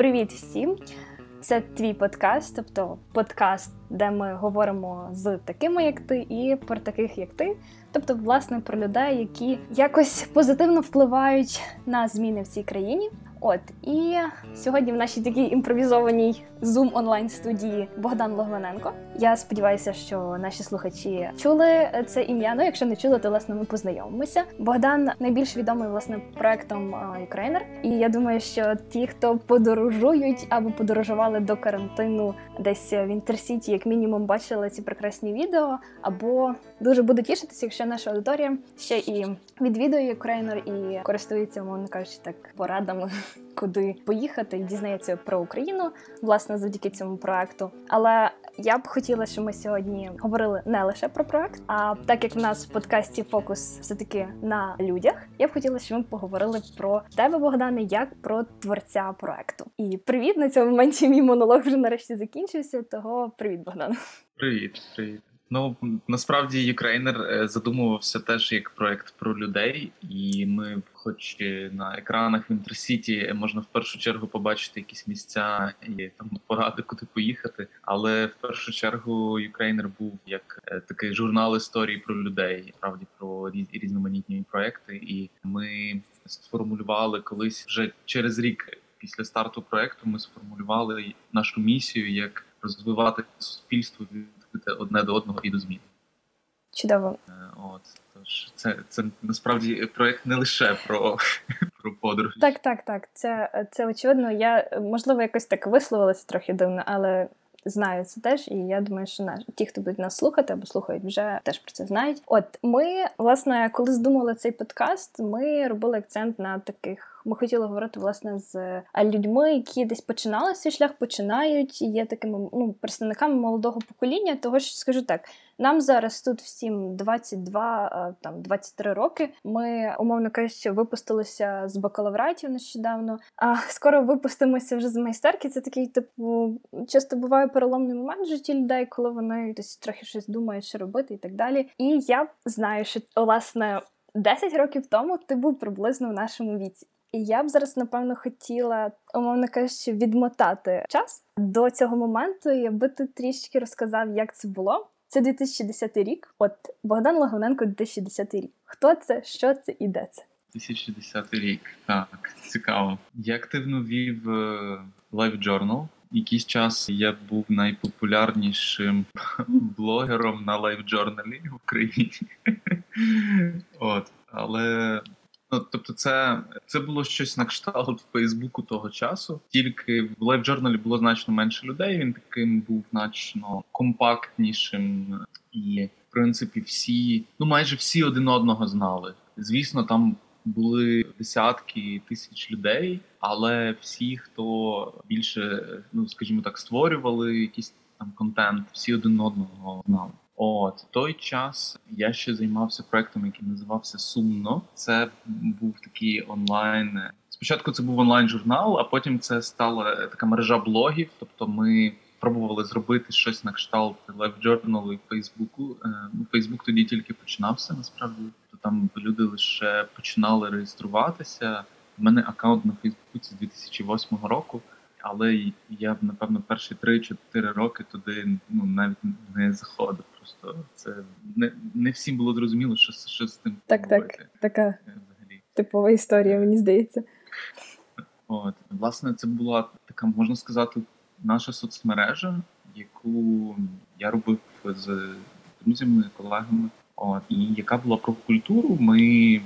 Привіт всім! Це твій подкаст, тобто подкаст, де ми говоримо з такими, як ти, і про таких, як ти. Тобто, власне, про людей, які якось позитивно впливають на зміни в цій країні. От і сьогодні в нашій такій імпровізованій Zoom онлайн студії Богдан Логвиненко. Я сподіваюся, що наші слухачі чули це ім'я. Ну, якщо не чули, то власне ми познайомимося. Богдан найбільш відомий власне проектом Ukrainer. І я думаю, що ті, хто подорожують або подорожували до карантину, десь в інтерсіті, як мінімум, бачили ці прекрасні відео, або дуже будуть тішитися, якщо наша аудиторія ще і відвідує Ukrainer і користується, мовно кажучи, так порадами куди поїхати дізнається про Україну, власне, завдяки цьому проекту. Але я б хотіла, щоб ми сьогодні говорили не лише про проект, а так як в нас в подкасті фокус все таки на людях, я б хотіла, щоб ми поговорили про тебе, Богдане, як про творця проекту. І привіт на цьому моменті. Мій монолог вже нарешті закінчився. Того привіт, Богдан. Привіт, привіт. Ну насправді Ukraїner е, задумувався теж як проект про людей, і ми, хоч на екранах в інтерсіті, можна в першу чергу побачити якісь місця і там поради, куди поїхати. Але в першу чергу Ukraїner був як е, такий журнал історії про людей, справді про різноманітні проекти. І ми сформулювали колись вже через рік після старту проекту. Ми сформулювали нашу місію як розвивати суспільство від одне до одного і до змін. Чудово. Е, от тож це це насправді проект не лише про про подорож. Так, так, так. Це це очевидно. Я можливо якось так висловилася трохи дивно, але знаю це теж, і я думаю, що наш ті, хто будуть нас слухати або слухають, вже теж про це знають. От ми, власне, коли здумали цей подкаст, ми робили акцент на таких. Ми хотіли говорити власне з людьми, які десь починали свій шлях, починають є такими ну представниками молодого покоління. Того що скажу так, нам зараз тут всім 22, там 23 роки. Ми умовно кажучи, випустилися з бакалавратів нещодавно. А скоро випустимося вже з майстерки. Це такий типу часто буває переломний момент в житті людей, коли вони десь трохи щось думають, що робити, і так далі. І я знаю, що власне 10 років тому ти був приблизно в нашому віці. І я б зараз, напевно, хотіла, умовно кажучи, відмотати час до цього моменту, і аби ти трішки розказав, як це було. Це 2010 рік. От Богдан Логвиненко, 2010 рік. Хто це, що це і де це? 2010 рік. Так, цікаво. Я активно вів Live Journal. Якийсь час я був найпопулярнішим блогером на Live Journal і в Україні. От, але Ну, тобто, це це було щось на кшталт Фейсбуку того часу. Тільки в Live Journal і було значно менше людей. Він таким був значно компактнішим, і в принципі всі, ну майже всі один одного знали. Звісно, там були десятки тисяч людей, але всі, хто більше, ну скажімо так, створювали якийсь там контент, всі один одного знали. От той час я ще займався проектом, який називався Сумно. Це був такий онлайн. Спочатку це був онлайн-журнал, а потім це стала така мережа блогів. Тобто, ми пробували зробити щось на кшталт лайв-джорналу і Фейсбуку. Ну, Фейсбук тоді тільки починався. Насправді то там люди лише починали реєструватися. У мене аккаунт на Фейсбуці з 2008 року. Але я напевно перші 3-4 роки туди ну навіть не заходив. Просто це не не всім було зрозуміло, що що з тим так, робити. Так, така е, взагалі. типова історія, мені здається. От, власне, це була така, можна сказати, наша соцмережа, яку я робив з друзями, колегами. От, і яка була про культуру. Ми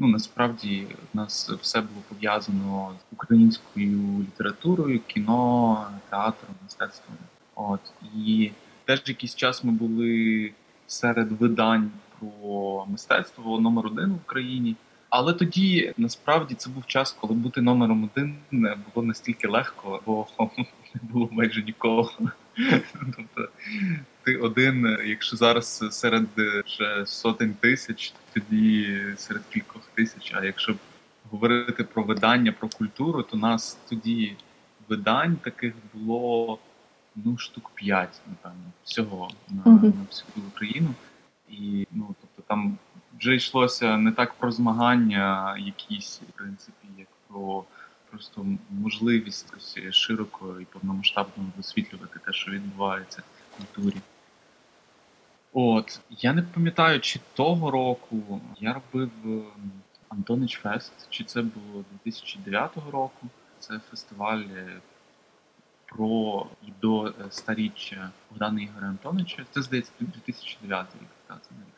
ну насправді в нас все було пов'язано з українською літературою, кіно, театром, мистецтвом. От і теж якийсь час ми були серед видань про мистецтво номер один в Україні. Але тоді насправді це був час, коли бути номером один не було настільки легко, бо не було майже нікого. Тобто ти один, якщо зараз серед вже сотень тисяч, тоді серед кількох тисяч. А якщо говорити про видання, про культуру, то нас тоді видань таких було ну штук п'ять, напевно, всього на, uh-huh. на всю Україну. І ну тобто там вже йшлося не так про змагання, якісь в принципі, як про просто можливість широко і повномасштабно висвітлювати те, що відбувається культурі. От, я не пам'ятаю, чи того року я робив Антонич Фест, чи це було 2009 року. Це фестиваль про і до е, старіччя Богдана Ігоря Антоновича. Це здається 2009 рік, так, це навіть.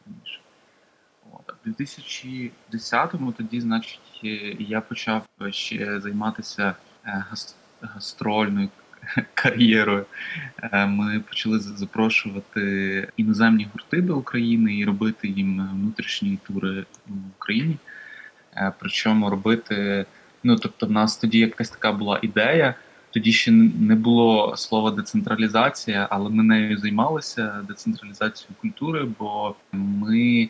А 2010-му тоді, значить, я почав ще займатися е, гастрольною кар'єрою. Е, ми почали запрошувати іноземні гурти до України і робити їм внутрішні тури в Україні. Причому робити, ну тобто, в нас тоді якась така була ідея. Тоді ще не було слова децентралізація, але ми нею займалися децентралізацією культури, бо ми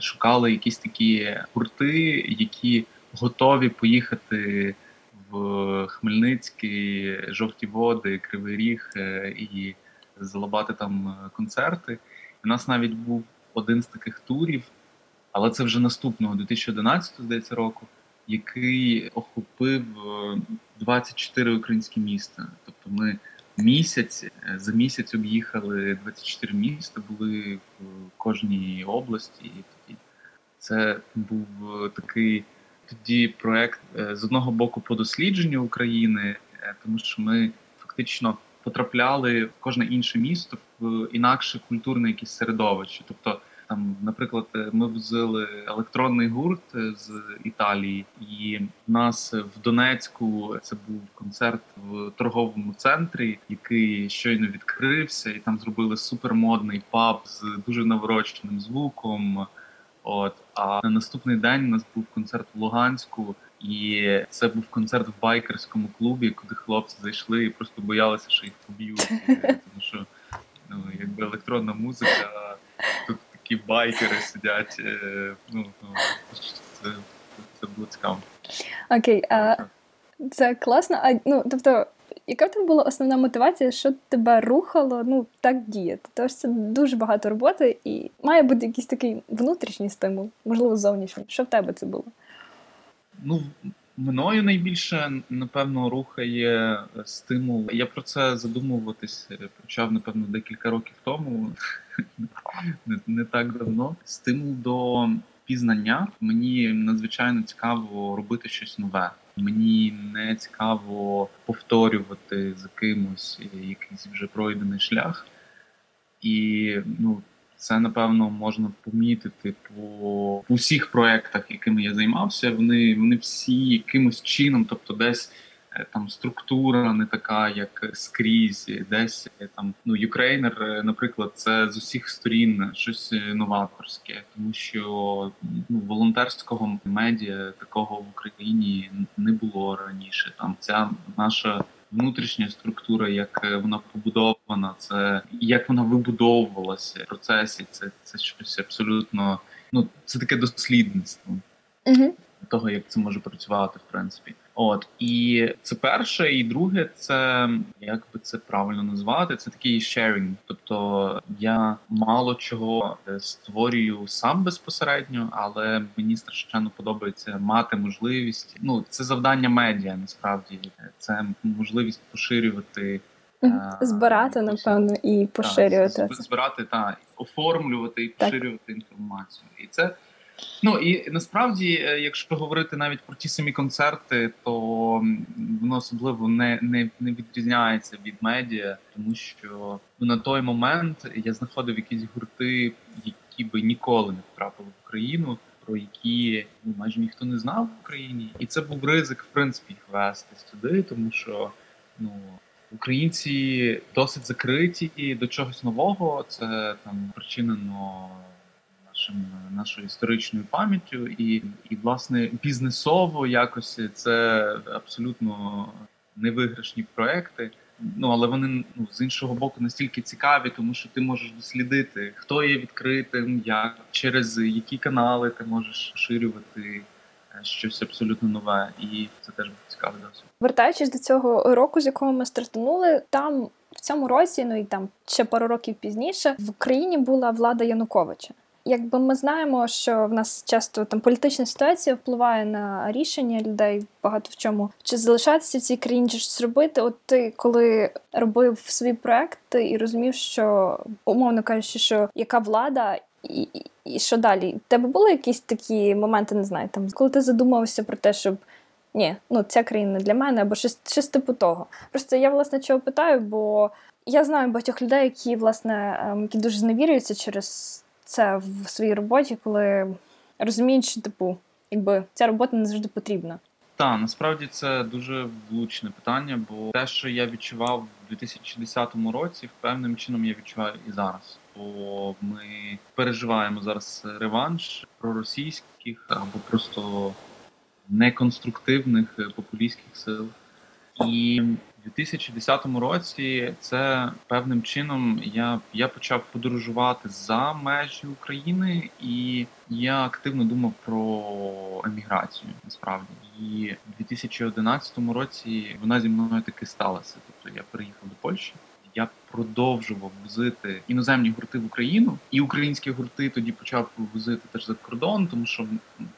шукали якісь такі гурти, які готові поїхати Хмельницький, жовті води, Кривий Ріг е, і залабати там концерти. У нас навіть був один з таких турів, але це вже наступного 2011 здається року який охопив 24 е, українські міста. Тобто, ми місяць е, за місяць об'їхали 24 міста, були в кожній області. Це був е, такий тоді проект з одного боку по дослідженню України, тому що ми фактично потрапляли в кожне інше місто в інакше культурне якесь середовище. Тобто там, наприклад, е, ми взяли електронний гурт е, з Італії, і в нас в Донецьку це був концерт в торговому центрі, який щойно відкрився, і там зробили супермодний паб з дуже навороченим звуком. От а на наступний день у нас був концерт в Луганську, і це був концерт в байкерському клубі, куди хлопці зайшли і просто боялися, що їх поб'ють, тому що ну якби електронна музика тут такі байкери сидять. Е, ну, ну це, це було цікаво. Окей, а це класно. А ну тобто, яка в тебе була основна мотивація, що тебе рухало ну так діяти? Тож це дуже багато роботи, і має бути якийсь такий внутрішній стимул, можливо, зовнішній. Що в тебе це було? Ну, мною найбільше напевно рухає стимул. Я про це задумуватись почав напевно декілька років тому не, не так давно. Стимул до пізнання. Мені надзвичайно цікаво робити щось нове. Мені не цікаво повторювати за кимось якийсь вже пройдений шлях. І ну, це напевно можна помітити по, всіх проектах, якими я займався. Вони вони всі якимось чином, тобто десь Е, там структура не така, як скрізь, десь е, там ну юкрейнер, е, наприклад, це з усіх сторін щось новаторське, тому що ну, волонтерського медіа такого в Україні не було раніше. Там ця наша. Внутрішня структура, як вона побудована, це як вона вибудовувалася в процесі. Це це щось абсолютно ну це таке дослідництво угу. того, як це може працювати, в принципі. От і це перше, і друге, це як би це правильно назвати. Це такий sharing. Тобто я мало чого е, створюю сам безпосередньо, але мені страшенно подобається мати можливість. Ну це завдання медіа. Насправді це можливість поширювати. Е, збирати, напевно, і поширювати. Збирати та оформлювати і поширювати так. інформацію. І це Ну і насправді, е, якщо говорити навіть про ті самі концерти, то воно особливо не не, не відрізняється від медіа, тому що ну, на той момент я знаходив якісь гурти, які би ніколи не потрапили в Україну, про які ну, майже ніхто не знав в Україні, і це був ризик, в принципі, їх вести сюди, тому що ну. Українці досить закриті до чогось нового. Це там причинено нашим нашою історичною пам'яттю, і і власне бізнесово якось це абсолютно невиграшні проекти. Ну але вони ну з іншого боку настільки цікаві, тому що ти можеш дослідити, хто є відкритим, як через які канали ти можеш ширювати е, щось абсолютно нове, і це теж цікавий досвід. Вертаючись до цього року, з якого ми стартанули, там в цьому році, ну і там ще пару років пізніше, в Україні була влада Януковича. Якби ми знаємо, що в нас часто там політична ситуація впливає на рішення людей багато в чому. Чи залишатися в цій країні, чи щось робити? От ти коли робив свій проект і розумів, що умовно кажучи, що яка влада. І, і, що далі? У тебе були якісь такі моменти, не знаю, там коли ти задумався про те, щоб ні, ну ця країна для мене, або щось щось типу того. Просто я власне чого питаю, бо я знаю багатьох людей, які власне ем, які дуже зневірюються через це в своїй роботі, коли розуміють, що типу, якби ця робота не завжди потрібна. Так, насправді це дуже влучне питання, бо те, що я відчував у 2010 році, певним чином я відчуваю і зараз. Бо ми переживаємо зараз реванш проросійських або просто неконструктивних популістських сил. І 2010 році це певним чином я я почав подорожувати за межі України, і я активно думав про еміграцію. Насправді, і в 2011 році вона зі мною таки сталася. Тобто я переїхав до Польщі продовжував возити іноземні гурти в Україну, і українські гурти тоді почав возити теж за кордон, тому що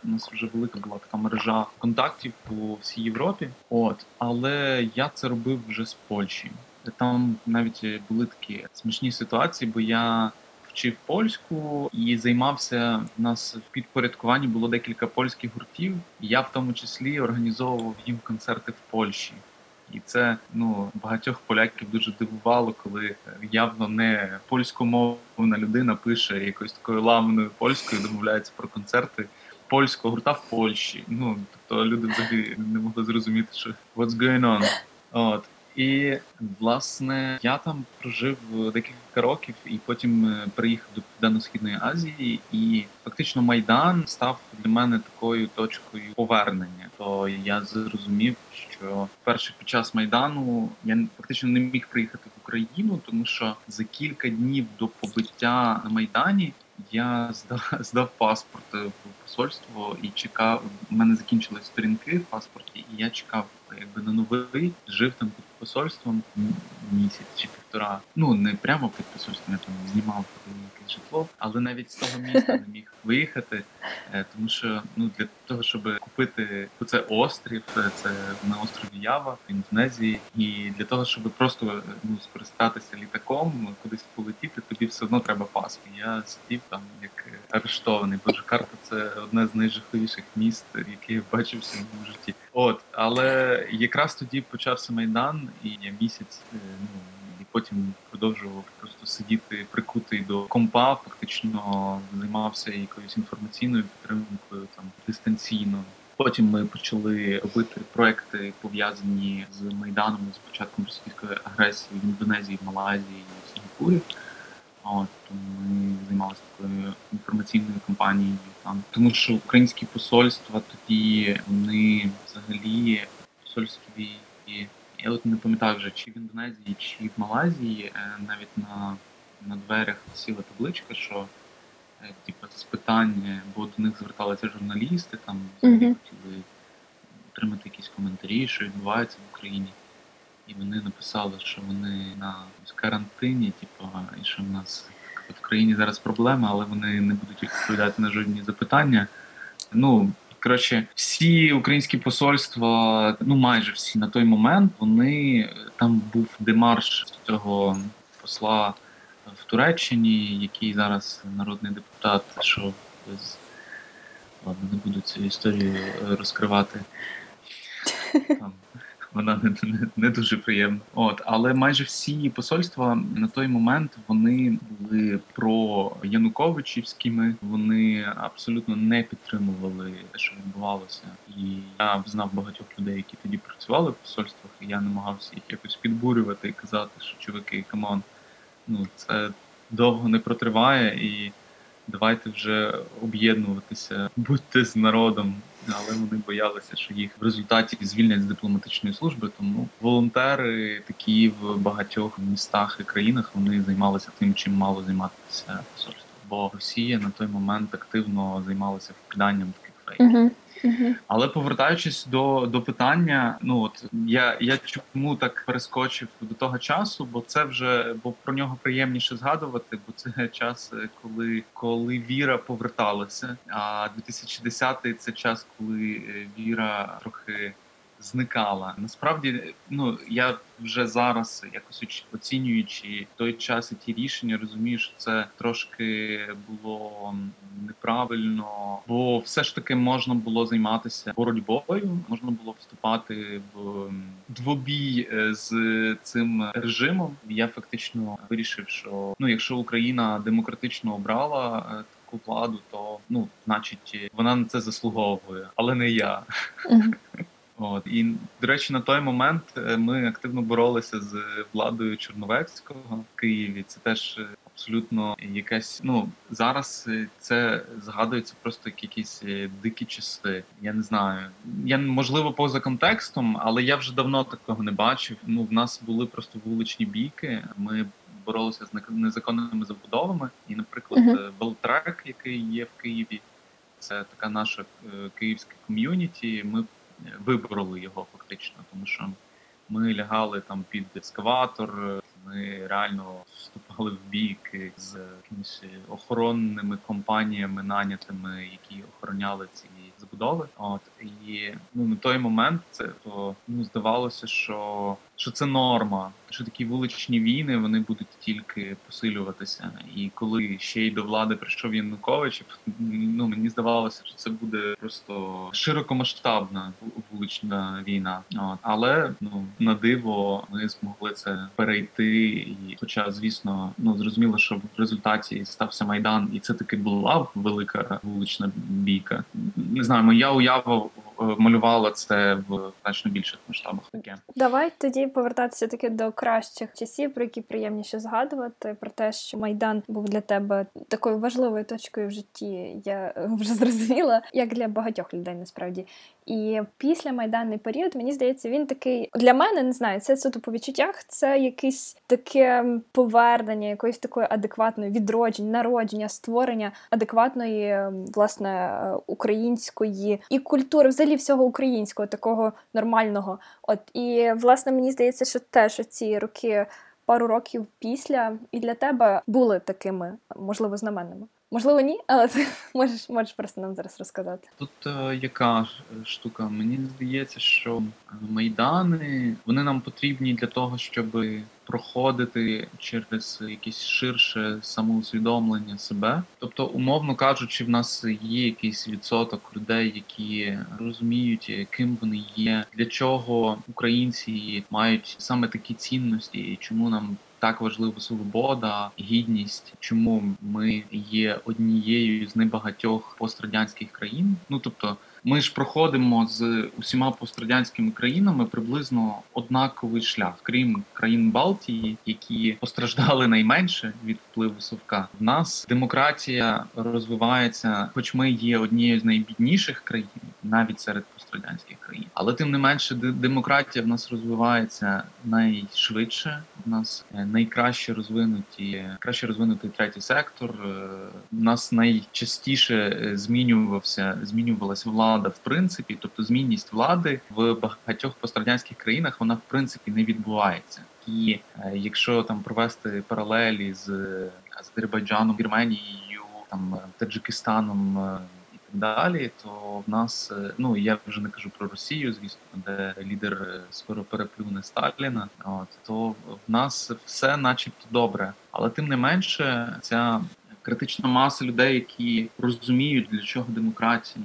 у нас вже велика була така мережа контактів по всій Європі. От але я це робив вже з Польщі. Там навіть були такі смішні ситуації, бо я вчив польську і займався в нас в підпорядкуванні було декілька польських гуртів. Я в тому числі організовував їм концерти в Польщі. І це ну багатьох поляків дуже дивувало, коли явно не польськомовна людина пише якоюсь такою ламаною польською, домовляється про концерти польського гурта в Польщі. Ну тобто люди взагалі не могли зрозуміти, що what's going on. От і власне я там прожив декілька років, і потім е, приїхав до Південно-Східної Азії, і фактично майдан став для мене такою точкою повернення. То я зрозумів, що перше під час майдану я фактично не міг приїхати в Україну, тому що за кілька днів до побиття на майдані. Я здав здав паспорт в посольство і чекав. У мене закінчились сторінки в паспорті, і я чекав якби на новий жив там під посольством місяць чи півтора. Ну не прямо під посольством, я там знімав якесь житло, але навіть з того міста не міг виїхати, е, тому що ну для того, щоб купити це острів, е, це на острові Ява в Індонезії, і для того, щоб просто ну скористатися літаком, кудись полетіти, тобі все одно треба паспорт. Я сидів там як арештований. Бо Джакарта це одне з найжахливіших міст, які я бачив в своєму житті. От але якраз тоді почався майдан, і я місяць е, ну і потім продовжував просто сидіти прикутий до компа. Фактично займався якоюсь інформаційною підтримкою там дистанційно. Потім ми почали робити проекти пов'язані з майданом з початком російської агресії в Індонезії, Малайзії, в Сінгапурі. От ми займалися такою інформаційною кампанією там, тому що українські посольства тоді вони взагалі посольські я от не пам'ятаю вже чи в Індонезії, чи в Малайзії е, навіть на на дверях висіла табличка, що е, типу, з питань, бо до них зверталися журналісти, там mm-hmm. хотіли отримати якісь коментарі, що відбувається в Україні. І вони написали, що вони на карантині, типу, і що в нас в країні зараз проблема, але вони не будуть відповідати на жодні запитання. Ну коротше, всі українські посольства, ну майже всі на той момент, вони там був демарш цього посла в Туреччині, який зараз народний депутат, що без ладно, не буду цю історію розкривати. Там вона не, не не, дуже приємна. От але майже всі посольства на той момент вони були про Януковичівськими. Вони абсолютно не підтримували те, що відбувалося, і я знав багатьох людей, які тоді працювали в посольствах. і Я намагався їх якось підбурювати і казати, що чуваки, come on, ну це довго не протриває і. Давайте вже об'єднуватися, будьте з народом але вони боялися, що їх в результаті звільнять з дипломатичної служби. Тому волонтери, такі в багатьох містах і країнах, вони займалися тим, чим мало займатися посольство. Бо Росія на той момент активно займалася вкиданням Угу. Але повертаючись до до питання, ну от я я чому так перескочив до того часу, бо це вже бо про нього приємніше згадувати, бо це час, коли коли віра поверталася. А 2010-й – це час, коли віра трохи зникала. Насправді, ну я вже зараз якось оцінюючи той час і ті рішення, розумію, що це трошки було неправильно, бо все ж таки можна було займатися боротьбою, можна було вступати в двобій е, з цим режимом. Я фактично вирішив, що ну, якщо Україна демократично обрала е, таку владу, то ну, значить, вона на це заслуговує, але не я. От і до речі, на той момент е, ми активно боролися з владою Чорновецького в Києві. Це теж е, абсолютно якась. Ну зараз е, це згадується просто як якісь дикі часи. Я не знаю. Я можливо поза контекстом, але я вже давно такого не бачив. Ну в нас були просто вуличні бійки. Ми боролися з незаконними забудовами. І, наприклад, uh-huh. Велтрек, який є в Києві, це така наша київська ком'юніті. Ми вибороли його фактично, тому що ми лягали там під ескаватор, ми реально вступали в бійки з якимись охоронними компаніями, нанятими, які охороняли ці забудови. От і ну на той момент це то ну здавалося, що що це норма, що такі вуличні війни вони будуть тільки посилюватися. І коли ще й до влади прийшов Янукович, ну мені здавалося, що це буде просто широкомасштабна вулична війна. От. Але ну на диво ми змогли це перейти. І, хоча, звісно, ну зрозуміло, що в результаті стався майдан, і це таки була велика вулична бійка. Не знаю, моя уява малювала це в значно більших масштабах. Таке давай тоді повертатися таки до кращих часів, про які приємніше згадувати. Про те, що майдан був для тебе такою важливою точкою в житті. Я вже зрозуміла, як для багатьох людей насправді. І після майданний період, мені здається, він такий для мене не знаю, це суто по відчуттях. Це якесь таке повернення, якоїсь такої адекватної відродження, народження, створення адекватної власне української і культури, взагалі всього українського, такого нормального. От і власне мені здається, що теж ці роки. Пару років після і для тебе були такими, можливо, знаменними. Можливо, ні, але ти можеш можеш просто нам зараз розказати. Тут е, яка штука? Мені здається, що майдани вони нам потрібні для того, щоб проходити через якесь ширше самоусвідомлення себе. Тобто, умовно кажучи, в нас є якийсь відсоток людей, які розуміють, ким вони є, для чого українці мають саме такі цінності, і чому нам так важлива свобода, гідність, чому ми є однією з небагатьох пострадянських країн. Ну тобто, ми ж проходимо з усіма пострадянськими країнами приблизно однаковий шлях, крім країн Балтії, які постраждали найменше від впливу совка. В нас демократія розвивається, хоч ми є однією з найбідніших країн, навіть серед пострадянських країн, але тим не менше, демократія в нас розвивається найшвидше. У нас е, найкраще розвинуті, краще розвинутий третій сектор. У е, нас найчастіше е, змінювався, змінювалася влада в принципі, тобто змінність влади в багатьох пострадянських країнах вона в принципі не відбувається. І якщо там провести паралелі з Азербайджаном, Вірменією, там Таджикистаном далі, то в нас е, ну я вже не кажу про Росію, звісно, де лідер е, скоро переплюне Сталіна. От то в нас все, начебто, добре, але тим не менше, ця критична маса людей, які розуміють для чого демократія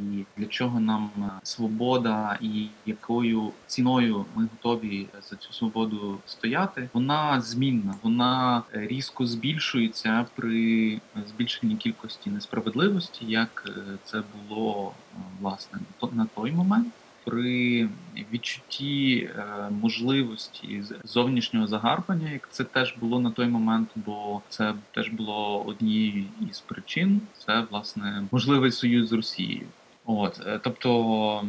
і для чого нам е, свобода, і якою ціною ми готові за цю свободу стояти. Вона змінна, вона е, різко збільшується при збільшенні кількості несправедливості, як е, це було власне на той момент. При відчутті можливості зовнішнього загарбання, як це теж було на той момент, бо це теж було однією із причин. Це власне можливий союз з Росією. От, е, тобто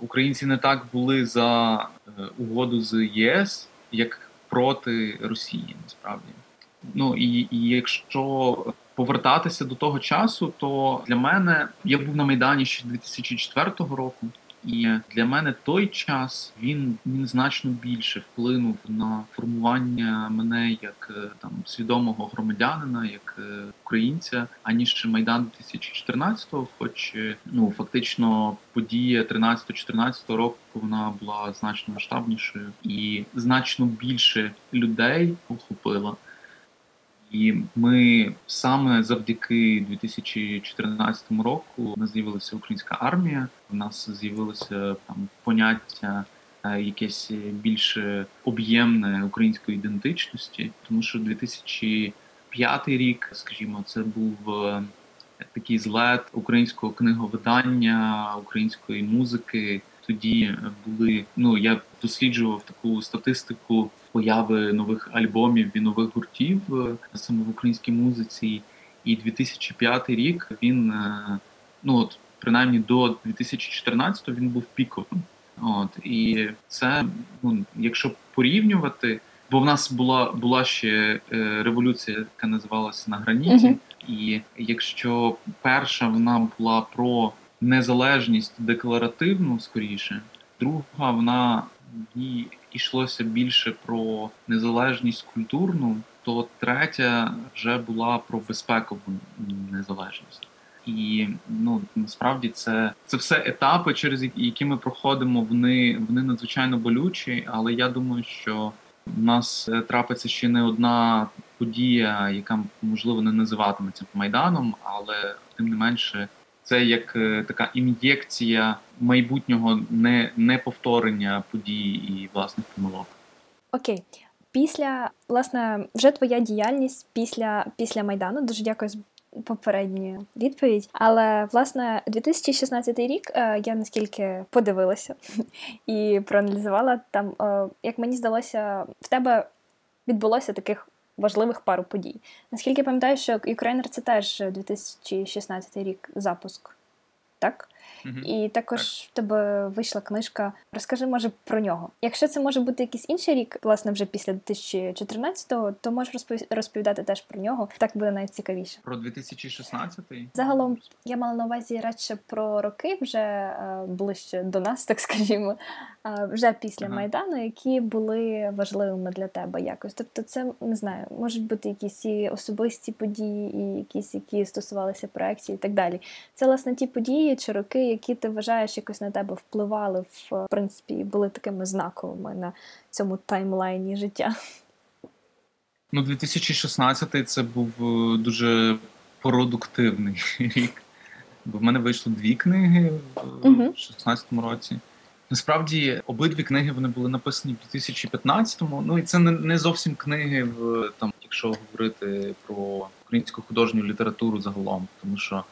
українці не так були за е, угоду з ЄС, як проти Росії, насправді. Ну і, і якщо повертатися до того часу, то для мене я був на майдані ще 2004 року. І для мене той час він він значно більше вплинув на формування мене як е, там свідомого громадянина, як е, українця, аніж майдан 2014-го, Хоч е, ну фактично подія 13-14 року вона була значно масштабнішою і значно більше людей охопила. І ми саме завдяки 2014 року у нас з'явилася українська армія. У нас з'явилося там поняття е, якесь більш об'ємне української ідентичності, тому що 2005 рік, скажімо, це був е, такий злет українського книговидання, української музики. Тоді були ну я досліджував таку статистику появи нових альбомів і нових гуртів е, саме в українській музиці. І 2005 рік він е, ну от принаймні до 2014 він був піковим. От і це ну якщо порівнювати, бо в нас була була ще е, революція, яка називалася на граніті, uh-huh. і якщо перша вона була про незалежність декларативну скоріше, друга вона їй йшлося більше про незалежність культурну, то третя вже була про безпекову незалежність. І ну насправді це це все етапи, через які ми проходимо. Вони вони надзвичайно болючі, але я думаю, що в нас трапиться ще не одна подія, яка можливо не називатиметься майданом, але тим не менше це як е, така ін'єкція майбутнього не, неповторення подій і власних помилок. Окей. Після власне вже твоя діяльність після після майдану. Дуже дякую за попередню відповідь. Але власне 2016 рік е, я наскільки подивилася і проаналізувала там, е, як мені здалося, в тебе відбулося таких важливих пару подій. Наскільки пам'ятаю, що Ukrainer це теж 2016 рік запуск, так? І також так. в тебе вийшла книжка. Розкажи, може, про нього. Якщо це може бути якийсь інший рік, власне, вже після 2014-го, то можеш розповідати теж про нього. Так буде навіть цікавіше. Про 2016-й? Загалом я мала на увазі радше про роки, вже е, ближче до нас, так скажімо, е, вже після ага. майдану, які були важливими для тебе якось. Тобто, це не знаю, можуть бути якісь і особисті події, і якісь, які стосувалися проєктів і так далі. Це власне ті події чи роки які ти вважаєш якось на тебе впливали, в принципі, і були такими знаковими на цьому таймлайні життя? Ну, 2016 це був е, дуже продуктивний рік. Бо в мене вийшло дві книги в 2016 році. Насправді, обидві книги вони були написані в 2015-му. Ну і це не не зовсім книги, в там, якщо говорити про українську художню літературу загалом, тому що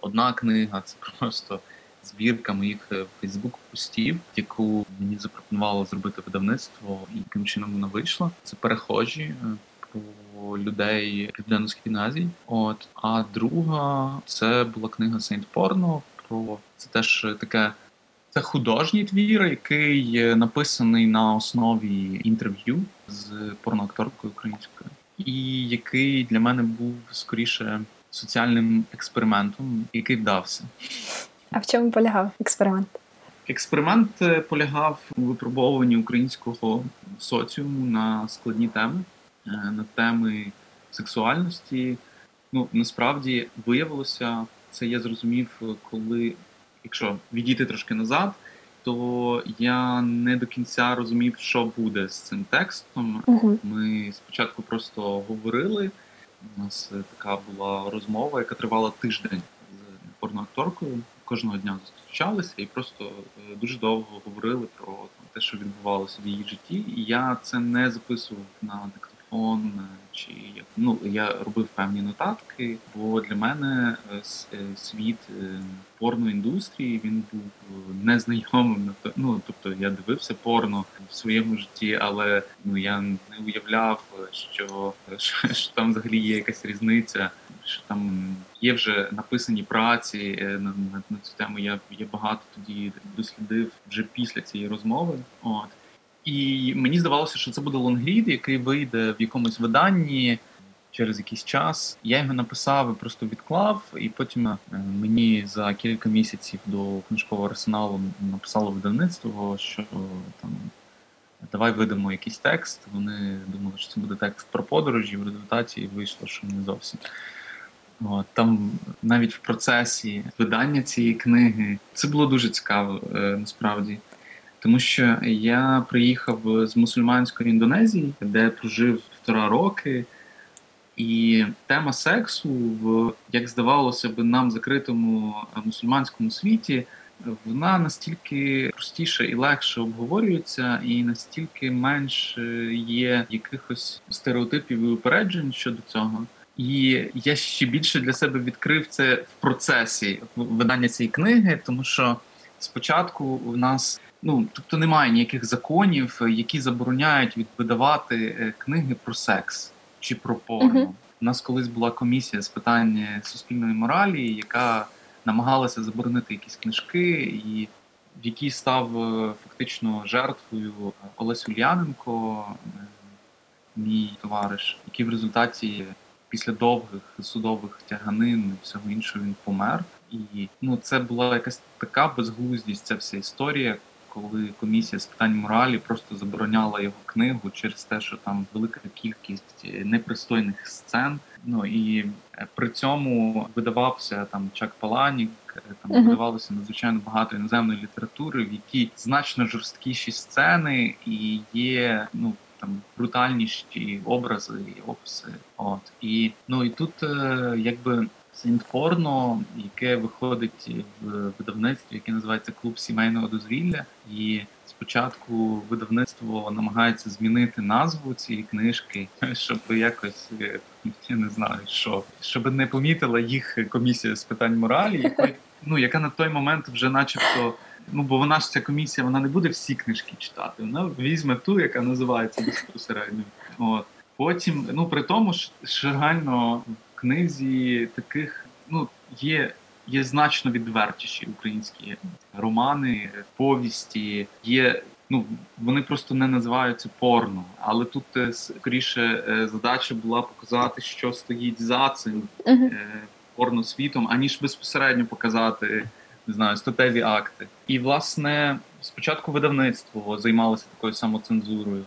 одна книга це просто збірка моїх фейсбук постів, яку мені запропонувало зробити видавництво, і яким чином вона вийшла. Це перехожі е, про людей Південно-Східної Азії. От а друга це була книга Сейнт Порно. Про це теж таке. Це художній твір, який написаний на основі інтерв'ю з порноакторкою українською, і який для мене був скоріше соціальним експериментом, який вдався. А в чому полягав експеримент? Експеримент е, полягав у випробовуванні українського соціуму на складні теми, е, на теми сексуальності. Ну насправді виявилося, це я зрозумів, коли, якщо відійти трошки назад, то я не до кінця розумів, що буде з цим текстом. uh Ми спочатку просто говорили. У нас така була розмова, яка тривала тиждень з порноакторкою кожного дня зустрічалися і просто е, дуже довго говорили про те, що відбувалося в її житті. І я це не записував на диктофон, е, чи як ну я робив певні нотатки. Бо для мене е, світ порноіндустрії він був незнайомим. Ну тобто я дивився порно в своєму житті, але ну я не уявляв, що, що, там взагалі є якась різниця що там є вже написані праці е, на, на, на цю тему. Я я багато тоді дослідив вже після цієї розмови. От і мені здавалося, що це буде лонгрід, який вийде в якомусь виданні. через якийсь час. Я його написав, і просто відклав, і потім е, мені за кілька місяців до книжкового арсеналу написало видавництво, що там. Давай видамо якийсь текст. Вони думали, що це буде текст про подорожі. В результаті вийшло, що не зовсім. От, Там навіть в процесі видання цієї книги це було дуже цікаво е, насправді. Тому що я приїхав з мусульманської Індонезії, де прожив півтора роки, і тема сексу в як здавалося б нам закритому мусульманському світі. Вона настільки простіше і легше обговорюється, і настільки менше є якихось стереотипів і упереджень щодо цього. І я ще більше для себе відкрив це в процесі видання цієї книги, тому що спочатку у нас ну тобто немає ніяких законів, які забороняють видавати е, книги про секс чи про порно. Uh-huh. У нас колись була комісія з питань суспільної моралі, яка намагалася заборонити якісь книжки, і в якій став е, фактично жертвою Олесь Ульяненко, е, мій товариш, який в результаті після довгих судових тяганин і всього іншого він помер. І ну це була якась така безглуздість, ця вся історія, коли комісія з питань моралі просто забороняла його книгу через те, що там велика кількість непристойних сцен. Ну і е, при цьому видавався там Чак Паланік, е, там uh-huh. видавалося надзвичайно багато іноземної літератури, в якій значно жорсткіші сцени і є ну там брутальніші образи і описи. От і ну і тут е, якби Синтпорно, яке виходить в видавництві, яке називається Клуб сімейного дозвілля, і спочатку видавництво намагається змінити назву цієї книжки, щоб якось я не знаю, що щоб не помітила їх комісія з питань моралі, якої ну яка на той момент вже, начебто. Ну, бо вона ж ця комісія, вона не буде всі книжки читати. Вона візьме ту, яка називається безпосередньо. От потім, ну при тому ж реально книзі таких ну є. Є значно відвертіші українські романи, повісті. Є ну вони просто не називаються порно, але тут е, скоріше е, задача була показати, що стоїть за цим uh-huh. порносвітом, аніж безпосередньо показати не знаю, статеві акти. І, власне, спочатку видавництво займалося такою самоцензурою,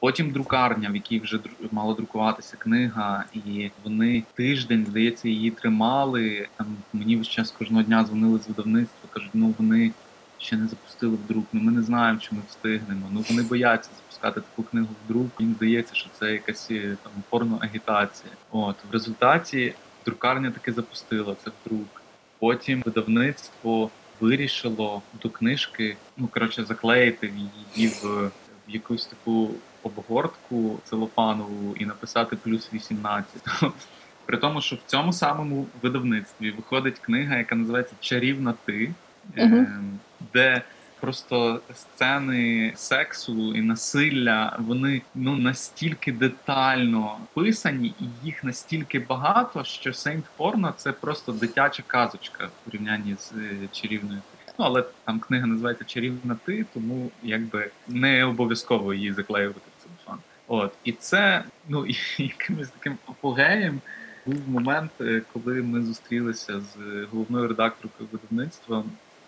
потім друкарня, в якій вже мала друкуватися книга, і вони тиждень, здається, її тримали. Там мені весь час кожного дня дзвонили з видавництва, кажуть, ну вони ще не запустили в друк, ну ми не знаємо, чи ми встигнемо. Ну вони бояться запускати таку книгу в друк. Їм здається, що це якась е, там порноагітація. От в результаті друкарня таки запустила це в друк. Потім видавництво вирішило до книжки, ну коротше, заклеїти її в якусь таку обгортку целофанову і написати плюс 18. При тому, що в цьому самому видавництві виходить книга, яка називається Чарівна ти, uh-huh. де просто сцени сексу і насилля вони ну настільки детально писані, і їх настільки багато, що Сейнт Порно це просто дитяча казочка в порівнянні з е, чарівною. Ну, але там книга називається Чарівна ти, тому якби не обов'язково її заклеювати. От і це ну якимось таким апогеєм був момент, е, коли ми зустрілися з головною редакторкою видавництва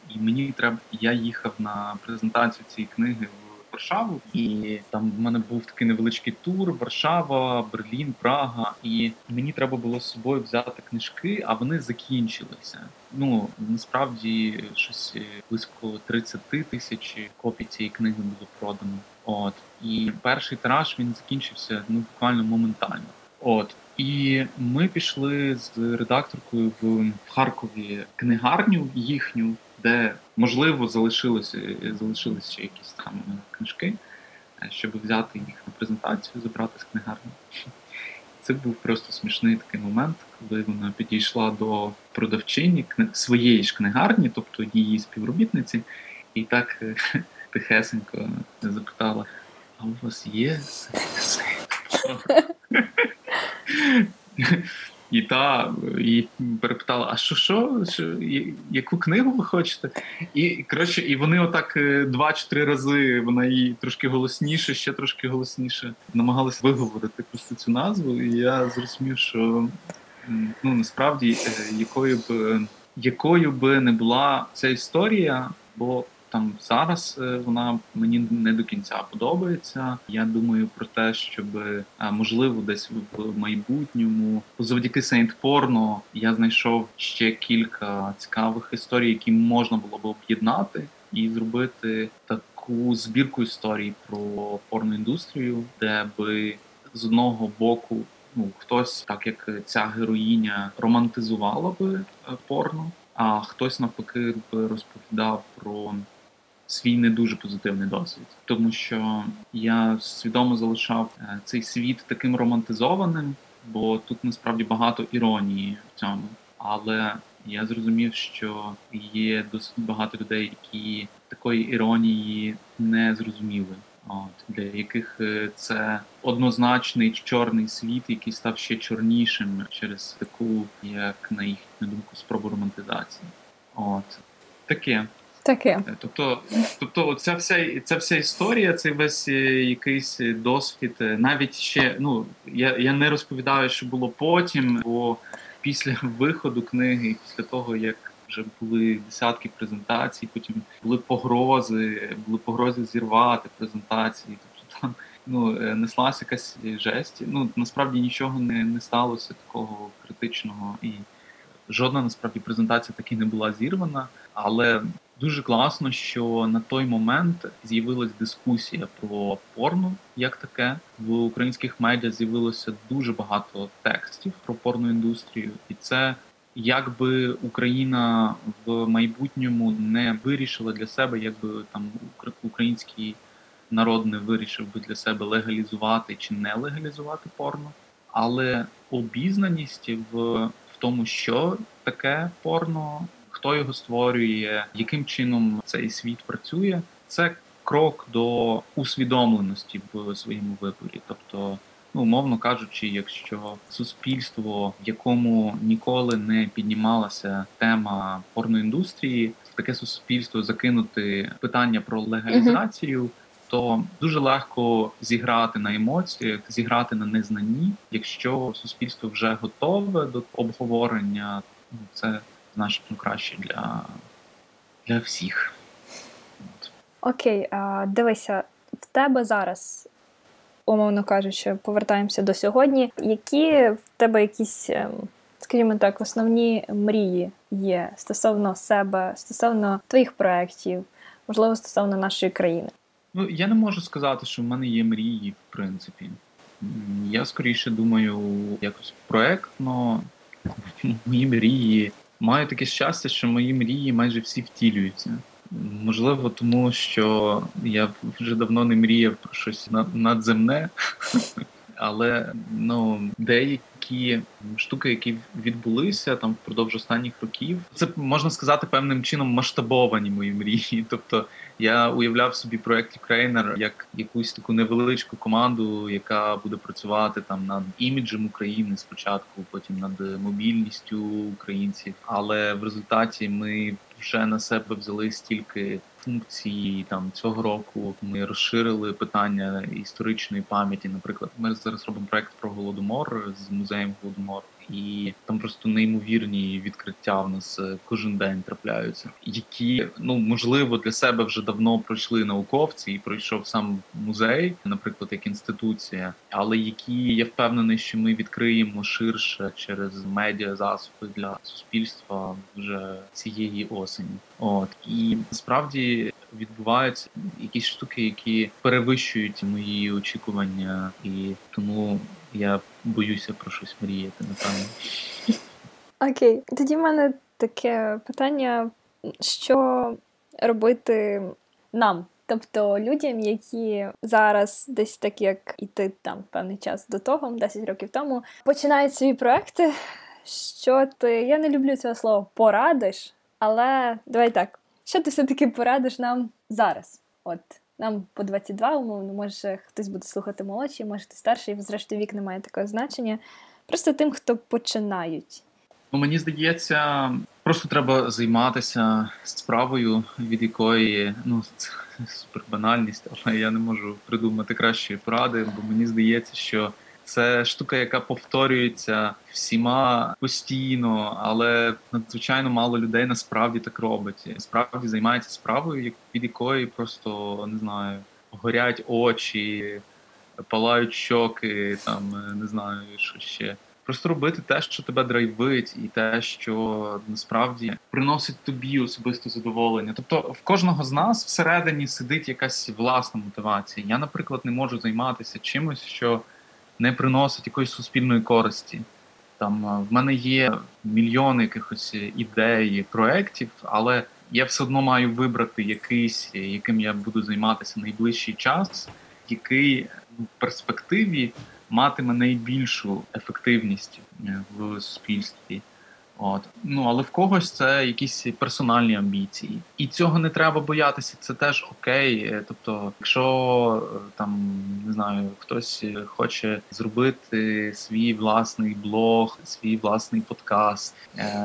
і мені треба. Я їхав на презентацію цієї книги в Варшаву, і там в мене був такий невеличкий тур: Варшава, Берлін, Прага. І мені треба було з собою взяти книжки, а вони закінчилися. Ну насправді щось близько 30 тисяч копій цієї книги було продано. От і перший тираж він закінчився ну буквально моментально. От і ми пішли з редакторкою в Харкові книгарню їхню де можливо залишилися залишилися ще якісь там книжки, е, щоб взяти їх на презентацію, забрати з книгарні. Це був просто смішний такий момент, коли вона підійшла до продавчині своєї ж книгарні, тобто її співробітниці, і так тихесенько запитала: а у вас є? І та і перепитала: а що, що, що яку книгу ви хочете? І коротше, і вони отак е, два чи три рази вона її трошки голосніше, ще трошки голосніше намагалися виговорити просто цю назву. І я зрозумів, що ну насправді е, якою б якою би не була ця історія, бо там зараз е, вона мені не до кінця подобається. Я думаю про те, щоб можливо десь в майбутньому завдяки Сейнт Порно я знайшов ще кілька цікавих історій, які можна було б об'єднати і зробити таку збірку історій про порноіндустрію, де би з одного боку. Ну, хтось, так як ця героїня романтизувала би е, порно, а хтось навпаки би розповідав про свій не дуже позитивний досвід, тому що я свідомо залишав е, цей світ таким романтизованим, бо тут насправді багато іронії в цьому. Але я зрозумів, що є досить багато людей, які такої іронії не зрозуміли. От для яких е, це однозначний чорний світ, який став ще чорнішим через таку, як на їхню думку, спробу романтизації. От таке. Таке. Е, тобто, тобто, ця вся ця вся історія, цей весь е, якийсь досвід, е, навіть ще ну я я не розповідаю, що було потім, бо після виходу книги, після того як вже були десятки презентацій, потім були погрози, були погрози зірвати презентації. Тобто там ну неслася якась жесть. Ну насправді нічого не, не сталося такого критичного і. Жодна насправді презентація таки не була зірвана, але Дуже класно, що на той момент з'явилась дискусія про порно як таке. В українських медіа з'явилося дуже багато текстів про порну індустрію, і це якби Україна в майбутньому не вирішила для себе, якби там український народ не вирішив би для себе легалізувати чи не легалізувати порно, але обізнаність в, в тому, що таке порно хто його створює, яким чином цей світ працює, це крок до усвідомленості в своєму виборі. Тобто, ну умовно кажучи, якщо суспільство, в якому ніколи не піднімалася тема порноіндустрії, таке суспільство закинути питання про легалізацію. То дуже легко зіграти на емоціях, зіграти на незнанні, якщо суспільство вже готове до обговорення, ну, це значно краще для для всіх. Окей, а, дивися, в тебе зараз, умовно кажучи, повертаємося до сьогодні. Які в тебе якісь, ем, скажімо так, основні мрії є стосовно себе, стосовно твоїх проєктів, можливо, стосовно нашої країни? Ну, я не можу сказати, що в мене є мрії, в принципі. Я скоріше думаю, якось проектно. Мої мрії Маю таке щастя, що мої мрії майже всі втілюються. Можливо, тому що я вже давно не мріяв про щось надземне, але ну деякі штуки, які відбулися там впродовж останніх років, це можна сказати певним чином масштабовані мої мрії. Тобто я уявляв собі проект Ukrainer як якусь таку невеличку команду, яка буде працювати там над іміджем України спочатку, потім над мобільністю українців. Але в результаті ми вже на себе взяли стільки функцій там цього року. Ми розширили питання історичної пам'яті. Наприклад, ми зараз робимо проект про голодомор з музеєм голодомор і там просто неймовірні відкриття в нас е, кожен день трапляються, які ну можливо для себе вже давно пройшли науковці і пройшов сам музей, наприклад, як інституція, але які я впевнений, що ми відкриємо ширше через медіа засоби для суспільства вже цієї осені. От. І насправді відбуваються якісь штуки, які перевищують мої очікування, і тому я боюся про щось мріяти, напевно. Окей, тоді в мене таке питання: що робити нам? Тобто людям, які зараз десь так як і ти там певний час до того, 10 років тому, починають свої проекти. Що ти, я не люблю цього слова порадиш, але давай так, що ти все-таки порадиш нам зараз? От нам по 22, умовно, може хтось буде слухати молодший, може хтось старший, зрештою вік не має такого значення. просто тим, хто починають? Ну, Мені здається, просто треба займатися справою, від якої ну це супер банальність, але я не можу придумати кращої поради, бо мені здається, що це штука, яка повторюється всіма постійно, але надзвичайно мало людей насправді так робить. Справді займається справою, від якої просто не знаю, горять очі, палають щоки, там не знаю, що ще. Просто робити те, що тебе драйвить, і те, що насправді приносить тобі особисте задоволення. Тобто в кожного з нас всередині сидить якась власна мотивація. Я, наприклад, не можу займатися чимось, що не приносить якоїсь суспільної користі. Там в мене є мільйони якихось ідей, проєктів, але я все одно маю вибрати якийсь, яким я буду займатися найближчий час, який в перспективі матиме найбільшу ефективність е, в суспільстві. От ну але в когось це якісь персональні амбіції, і цього не треба боятися. Це теж окей. Е, тобто, якщо е, там не знаю, хтось хоче зробити свій власний блог, свій власний подкаст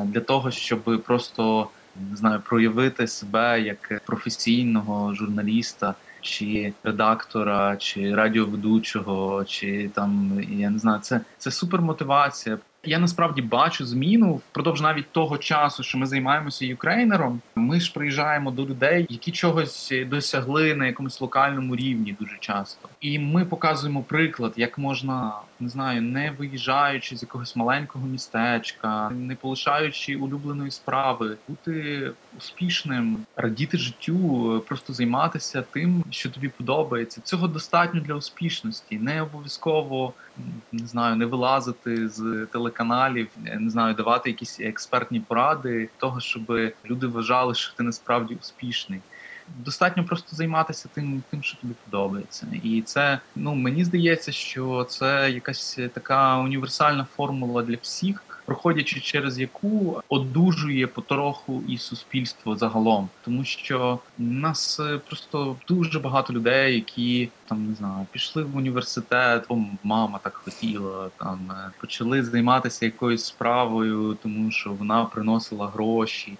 для того, щоб просто не знаю, проявити себе як професійного журналіста чи редактора, чи радіоведучого, чи там я не знаю, це це супер мотивація. Я насправді бачу зміну впродовж навіть того часу, що ми займаємося юкрейнером. Ми ж приїжджаємо до людей, які чогось досягли на якомусь локальному рівні дуже часто, і ми показуємо приклад, як можна не знаю, не виїжджаючи з якогось маленького містечка, не полишаючи улюбленої справи, бути успішним, радіти життю, просто займатися тим, що тобі подобається. Цього достатньо для успішності. Не обов'язково не знаю, не вилазити з телеканалів, не знаю, давати якісь експертні поради того, щоб люди вважали, що ти насправді успішний. Достатньо просто займатися тим, тим, що тобі подобається, і це ну мені здається, що це якась така універсальна формула для всіх, проходячи через яку одужує потроху і суспільство загалом, тому що в нас е, просто дуже багато людей, які там не знаю, пішли в університет, бо мама так хотіла, там е, почали займатися якоюсь справою, тому що вона приносила гроші.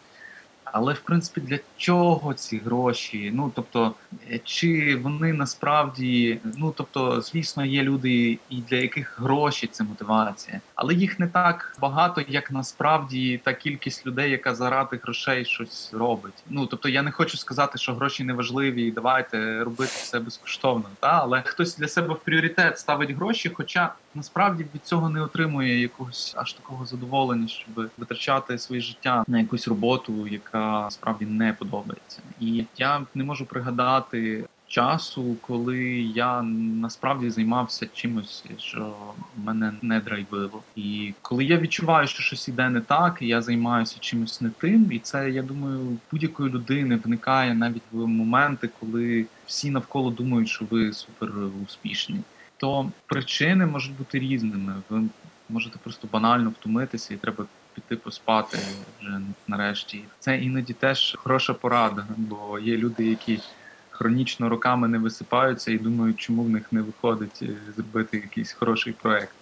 Але в принципі для чого ці гроші? Ну тобто, е, чи вони насправді, ну тобто, звісно, є люди, і для яких гроші це мотивація, але їх не так багато, як насправді та кількість людей, яка заради грошей щось робить. Ну тобто, я не хочу сказати, що гроші не важливі, і давайте робити все безкоштовно. Та але хтось для себе в пріоритет ставить гроші, хоча насправді від цього не отримує якогось аж такого задоволення, щоб витрачати своє життя на якусь роботу, яка справді не подобається. І я не можу пригадати. Часу, коли я насправді займався чимось, що мене не драйвило, і коли я відчуваю, що щось іде не так, я займаюся чимось не тим, і це я думаю, будь-якої людини виникає навіть в моменти, коли всі навколо думають, що ви супер успішні то причини можуть бути різними. Ви можете просто банально втомитися і треба піти поспати вже нарешті. Це іноді теж хороша порада, бо є люди, які хронічно роками не висипаються і думають, чому в них не виходить е, зробити якийсь хороший проект.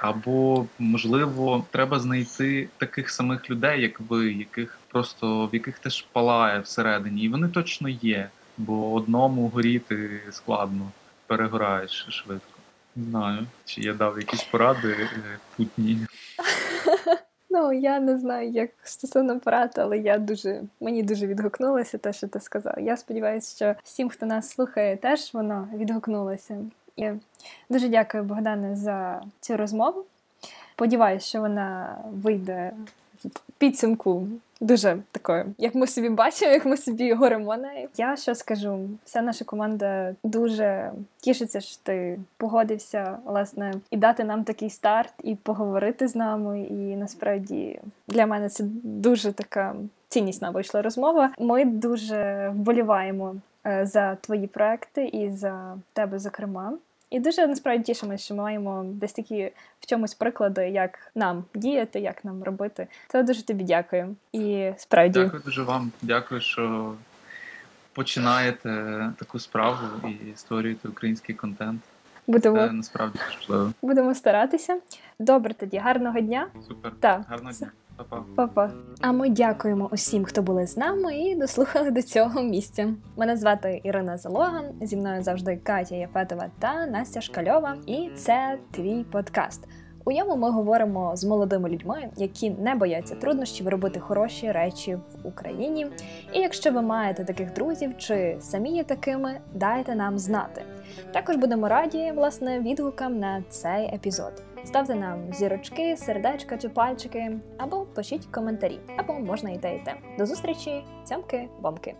Або можливо треба знайти таких самих людей, як ви, яких просто в яких теж палає всередині, і вони точно є, бо одному горіти складно, перегораєш швидко. Не знаю, чи я дав якісь поради е, путні. Ну, я не знаю, як стосовно порад, але я дуже мені дуже відгукнулося те, що ти сказав. Я сподіваюся, що всім, хто нас слухає, теж воно відгукнулося. І дуже дякую, Богдане, за цю розмову. Сподіваюся, що вона вийде підсумку дуже такою, як ми собі бачимо, як ми собі горемо нею. Я що скажу, вся наша команда дуже тішиться, що ти погодився власне і дати нам такий старт, і поговорити з нами. І насправді для мене це дуже така ціннісна вийшла розмова. Ми дуже вболіваємо е, за твої проекти і за тебе, зокрема. І дуже насправді тішимося, що ми маємо десь такі в чомусь приклади, як нам діяти, як нам робити. Це дуже тобі дякую. І справді дякую дуже вам. Дякую, що починаєте таку справу і створюєте український контент. Будемо, Це насправді важливо. будемо старатися. Добре, тоді гарного дня. Супер. Так. Гарного дня. Па-па. А ми дякуємо усім, хто були з нами і дослухали до цього місця. Мене звати Ірина Залога. Зі мною завжди Катя Єфетова та Настя Шкальова. І це твій подкаст. У ньому ми говоримо з молодими людьми, які не бояться труднощів робити хороші речі в Україні. І якщо ви маєте таких друзів чи самі є такими, дайте нам знати. Також будемо раді власне відгукам на цей епізод. Ставте нам зірочки, сердечка чи пальчики, або пишіть коментарі, або можна і те, і те. До зустрічі, цямки, бомки.